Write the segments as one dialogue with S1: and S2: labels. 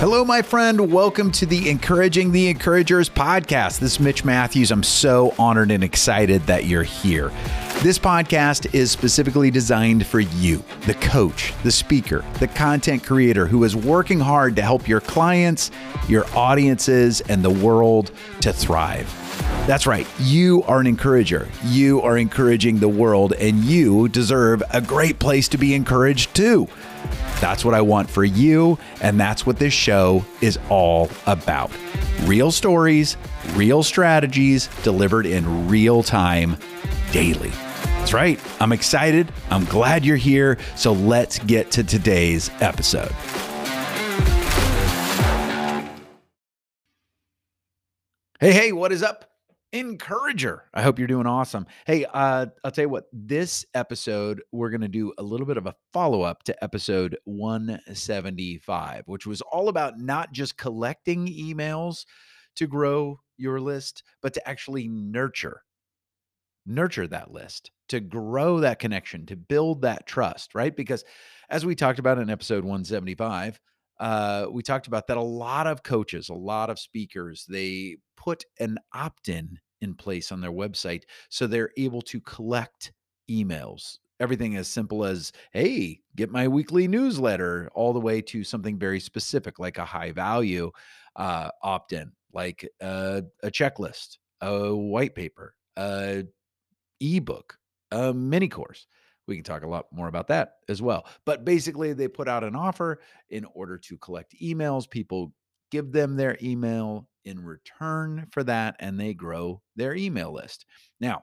S1: Hello, my friend. Welcome to the Encouraging the Encouragers podcast. This is Mitch Matthews. I'm so honored and excited that you're here. This podcast is specifically designed for you, the coach, the speaker, the content creator who is working hard to help your clients, your audiences, and the world to thrive. That's right. You are an encourager. You are encouraging the world, and you deserve a great place to be encouraged too. That's what I want for you, and that's what this show is all about. Real stories, real strategies delivered in real time daily. That's right. I'm excited. I'm glad you're here. So let's get to today's episode. Hey, hey, what is up? Encourager. I hope you're doing awesome. Hey, uh, I'll tell you what, this episode, we're going to do a little bit of a follow up to episode 175, which was all about not just collecting emails to grow your list, but to actually nurture. Nurture that list to grow that connection, to build that trust, right? Because as we talked about in episode 175, uh, we talked about that a lot of coaches, a lot of speakers, they put an opt in in place on their website so they're able to collect emails. Everything as simple as, hey, get my weekly newsletter, all the way to something very specific like a high value uh, opt in, like a, a checklist, a white paper, a ebook, a mini course. We can talk a lot more about that as well. But basically, they put out an offer in order to collect emails. People give them their email in return for that, and they grow their email list. Now,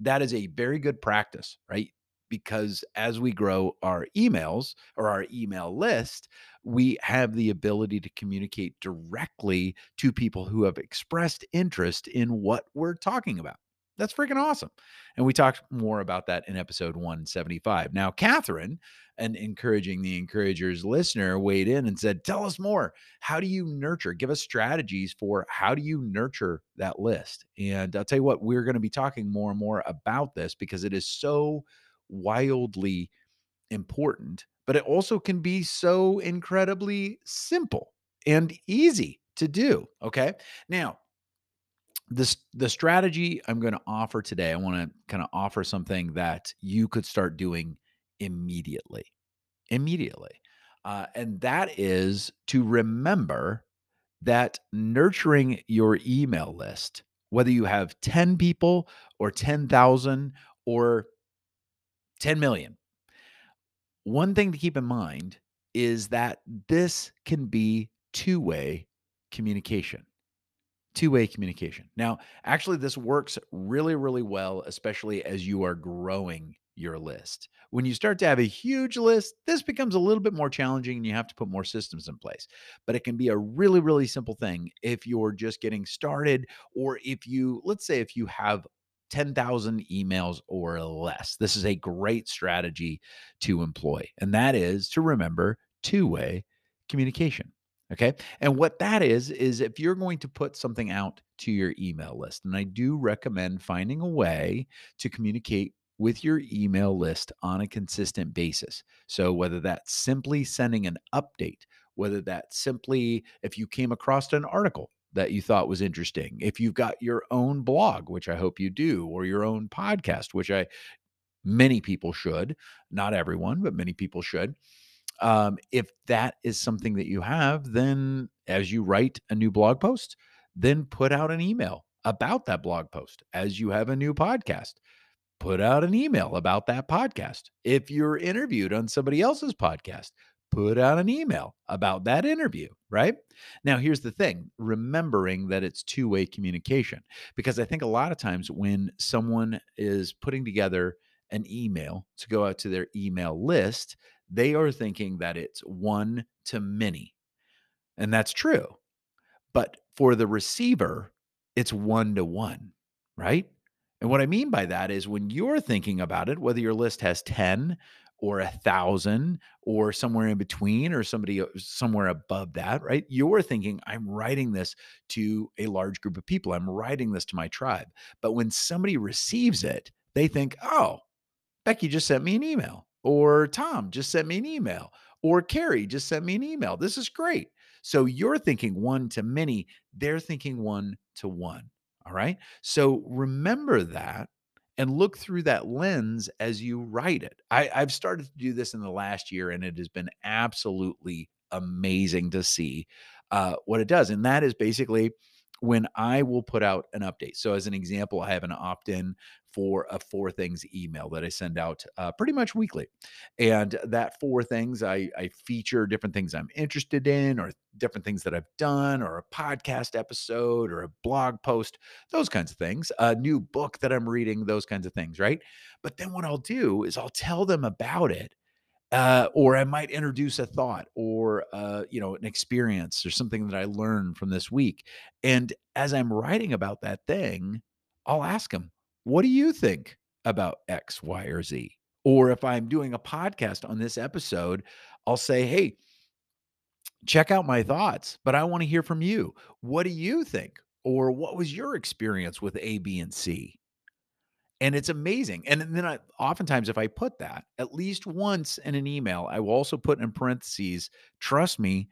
S1: that is a very good practice, right? Because as we grow our emails or our email list, we have the ability to communicate directly to people who have expressed interest in what we're talking about. That's freaking awesome. And we talked more about that in episode 175. Now, Catherine, an encouraging the encouragers listener, weighed in and said, Tell us more. How do you nurture? Give us strategies for how do you nurture that list? And I'll tell you what, we're going to be talking more and more about this because it is so wildly important, but it also can be so incredibly simple and easy to do. Okay. Now, this the strategy I'm going to offer today, I want to kind of offer something that you could start doing immediately. Immediately. Uh, and that is to remember that nurturing your email list, whether you have 10 people or 10,000 or 10 million, one thing to keep in mind is that this can be two way communication two way communication. Now, actually, this works really, really well, especially as you are growing your list. When you start to have a huge list, this becomes a little bit more challenging and you have to put more systems in place. But it can be a really, really simple thing if you're just getting started, or if you, let's say, if you have 10,000 emails or less. This is a great strategy to employ, and that is to remember two way communication. Okay. And what that is, is if you're going to put something out to your email list, and I do recommend finding a way to communicate with your email list on a consistent basis. So, whether that's simply sending an update, whether that's simply if you came across an article that you thought was interesting, if you've got your own blog, which I hope you do, or your own podcast, which I many people should, not everyone, but many people should um, if that is something that you have, then as you write a new blog post, then put out an email about that blog post. As you have a new podcast, put out an email about that podcast. If you're interviewed on somebody else's podcast, put out an email about that interview, right? Now, here's the thing remembering that it's two way communication, because I think a lot of times when someone is putting together an email to go out to their email list, they are thinking that it's one to many. And that's true. But for the receiver, it's one to one, right? And what I mean by that is when you're thinking about it, whether your list has 10 or a thousand or somewhere in between or somebody uh, somewhere above that, right? You're thinking, I'm writing this to a large group of people. I'm writing this to my tribe. But when somebody receives it, they think, oh, Becky just sent me an email or Tom just sent me an email, or Carrie just sent me an email. This is great. So you're thinking one to many, they're thinking one to one. All right. So remember that and look through that lens as you write it. I, I've started to do this in the last year, and it has been absolutely amazing to see uh, what it does. And that is basically when I will put out an update. So, as an example, I have an opt in for a four things email that I send out uh, pretty much weekly. And that four things, I, I feature different things I'm interested in, or different things that I've done, or a podcast episode, or a blog post, those kinds of things, a new book that I'm reading, those kinds of things, right? But then what I'll do is I'll tell them about it uh, or I might introduce a thought or uh, you know an experience or something that I learned from this week. And as I'm writing about that thing, I'll ask them, "What do you think about X, Y, or Z?" Or if I'm doing a podcast on this episode, I'll say, "Hey, check out my thoughts, but I want to hear from you. What do you think?" Or what was your experience with A, B, and C? And it's amazing. And then I oftentimes if I put that at least once in an email, I will also put in parentheses, trust me,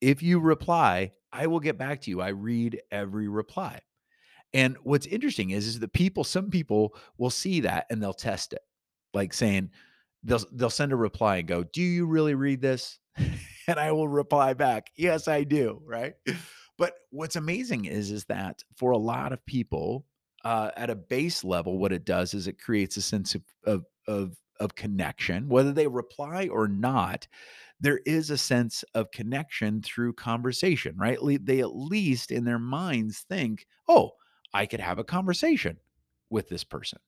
S1: if you reply, I will get back to you. I read every reply. And what's interesting is, is that people, some people will see that and they'll test it, like saying, they'll they'll send a reply and go, "Do you really read this?" and I will reply back, "Yes, I do." Right? But what's amazing is is that for a lot of people, uh, at a base level, what it does is it creates a sense of, of, of, of connection, whether they reply or not. There is a sense of connection through conversation, right? They at least in their minds think, oh, I could have a conversation with this person.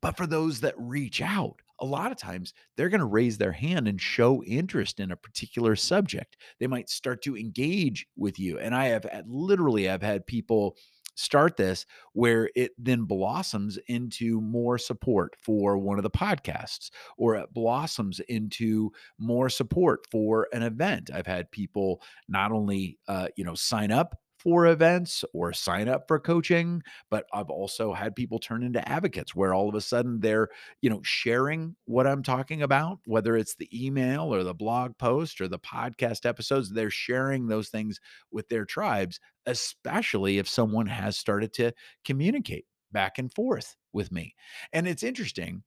S1: But for those that reach out, a lot of times they're going to raise their hand and show interest in a particular subject. They might start to engage with you. And I have literally, I've had people start this where it then blossoms into more support for one of the podcasts or it blossoms into more support for an event. I've had people not only uh, you know sign up for events or sign up for coaching but i've also had people turn into advocates where all of a sudden they're you know sharing what i'm talking about whether it's the email or the blog post or the podcast episodes they're sharing those things with their tribes especially if someone has started to communicate back and forth with me. And it's interesting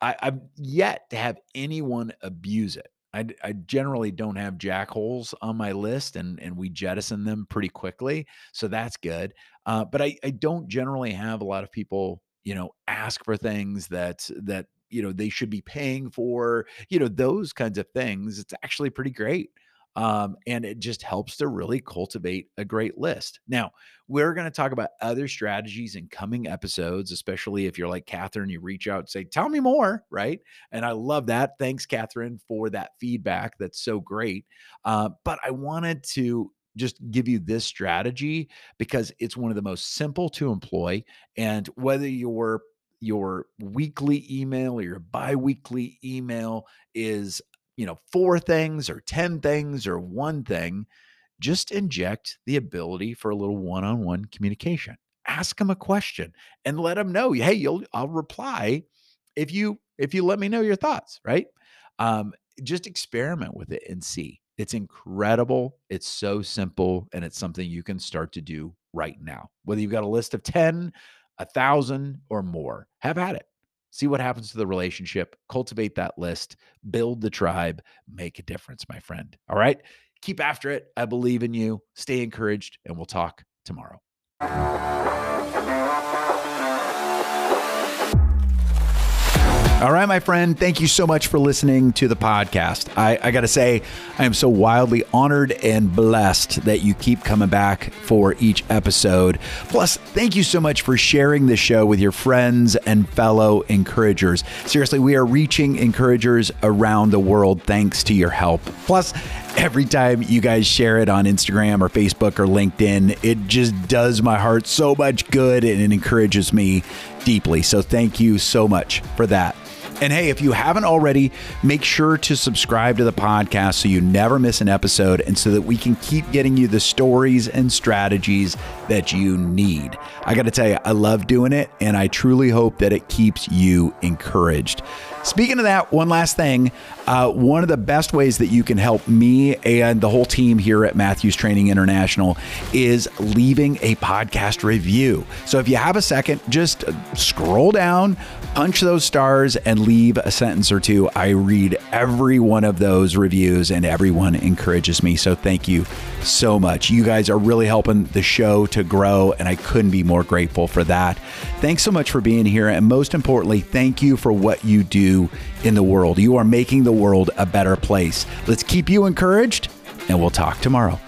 S1: I, i've yet to have anyone abuse it I, I generally don't have jackholes on my list and and we jettison them pretty quickly so that's good uh, but I, I don't generally have a lot of people you know ask for things that that you know they should be paying for you know those kinds of things it's actually pretty great um, and it just helps to really cultivate a great list. Now, we're going to talk about other strategies in coming episodes, especially if you're like Catherine, you reach out and say, Tell me more, right? And I love that. Thanks, Catherine, for that feedback. That's so great. Uh, but I wanted to just give you this strategy because it's one of the most simple to employ. And whether you're your weekly email or your biweekly email is you know, four things or 10 things or one thing, just inject the ability for a little one-on-one communication. Ask them a question and let them know, hey, you'll I'll reply if you if you let me know your thoughts, right? Um, just experiment with it and see. It's incredible. It's so simple, and it's something you can start to do right now. Whether you've got a list of 10, a thousand, or more, have at it see what happens to the relationship, cultivate that list, build the tribe, make a difference, my friend. All right. Keep after it. I believe in you. Stay encouraged, and we'll talk tomorrow. All right, my friend. Thank you so much for listening to the podcast. I, I got to say, I am so wildly honored and blessed that you keep coming back for each episode. Plus, thank you so much for sharing the show with your friends and fellow encouragers. Seriously, we are reaching encouragers around the world thanks to your help. Plus, every time you guys share it on Instagram or Facebook or LinkedIn, it just does my heart so much good and it encourages me deeply. So, thank you so much for that. And hey, if you haven't already, make sure to subscribe to the podcast so you never miss an episode and so that we can keep getting you the stories and strategies that you need. I got to tell you, I love doing it and I truly hope that it keeps you encouraged. Speaking of that, one last thing. Uh, one of the best ways that you can help me and the whole team here at Matthews Training International is leaving a podcast review. So if you have a second, just scroll down, punch those stars, and leave a sentence or two. I read every one of those reviews and everyone encourages me. So thank you so much. You guys are really helping the show to grow, and I couldn't be more grateful for that. Thanks so much for being here. And most importantly, thank you for what you in the world. You are making the world a better place. Let's keep you encouraged, and we'll talk tomorrow.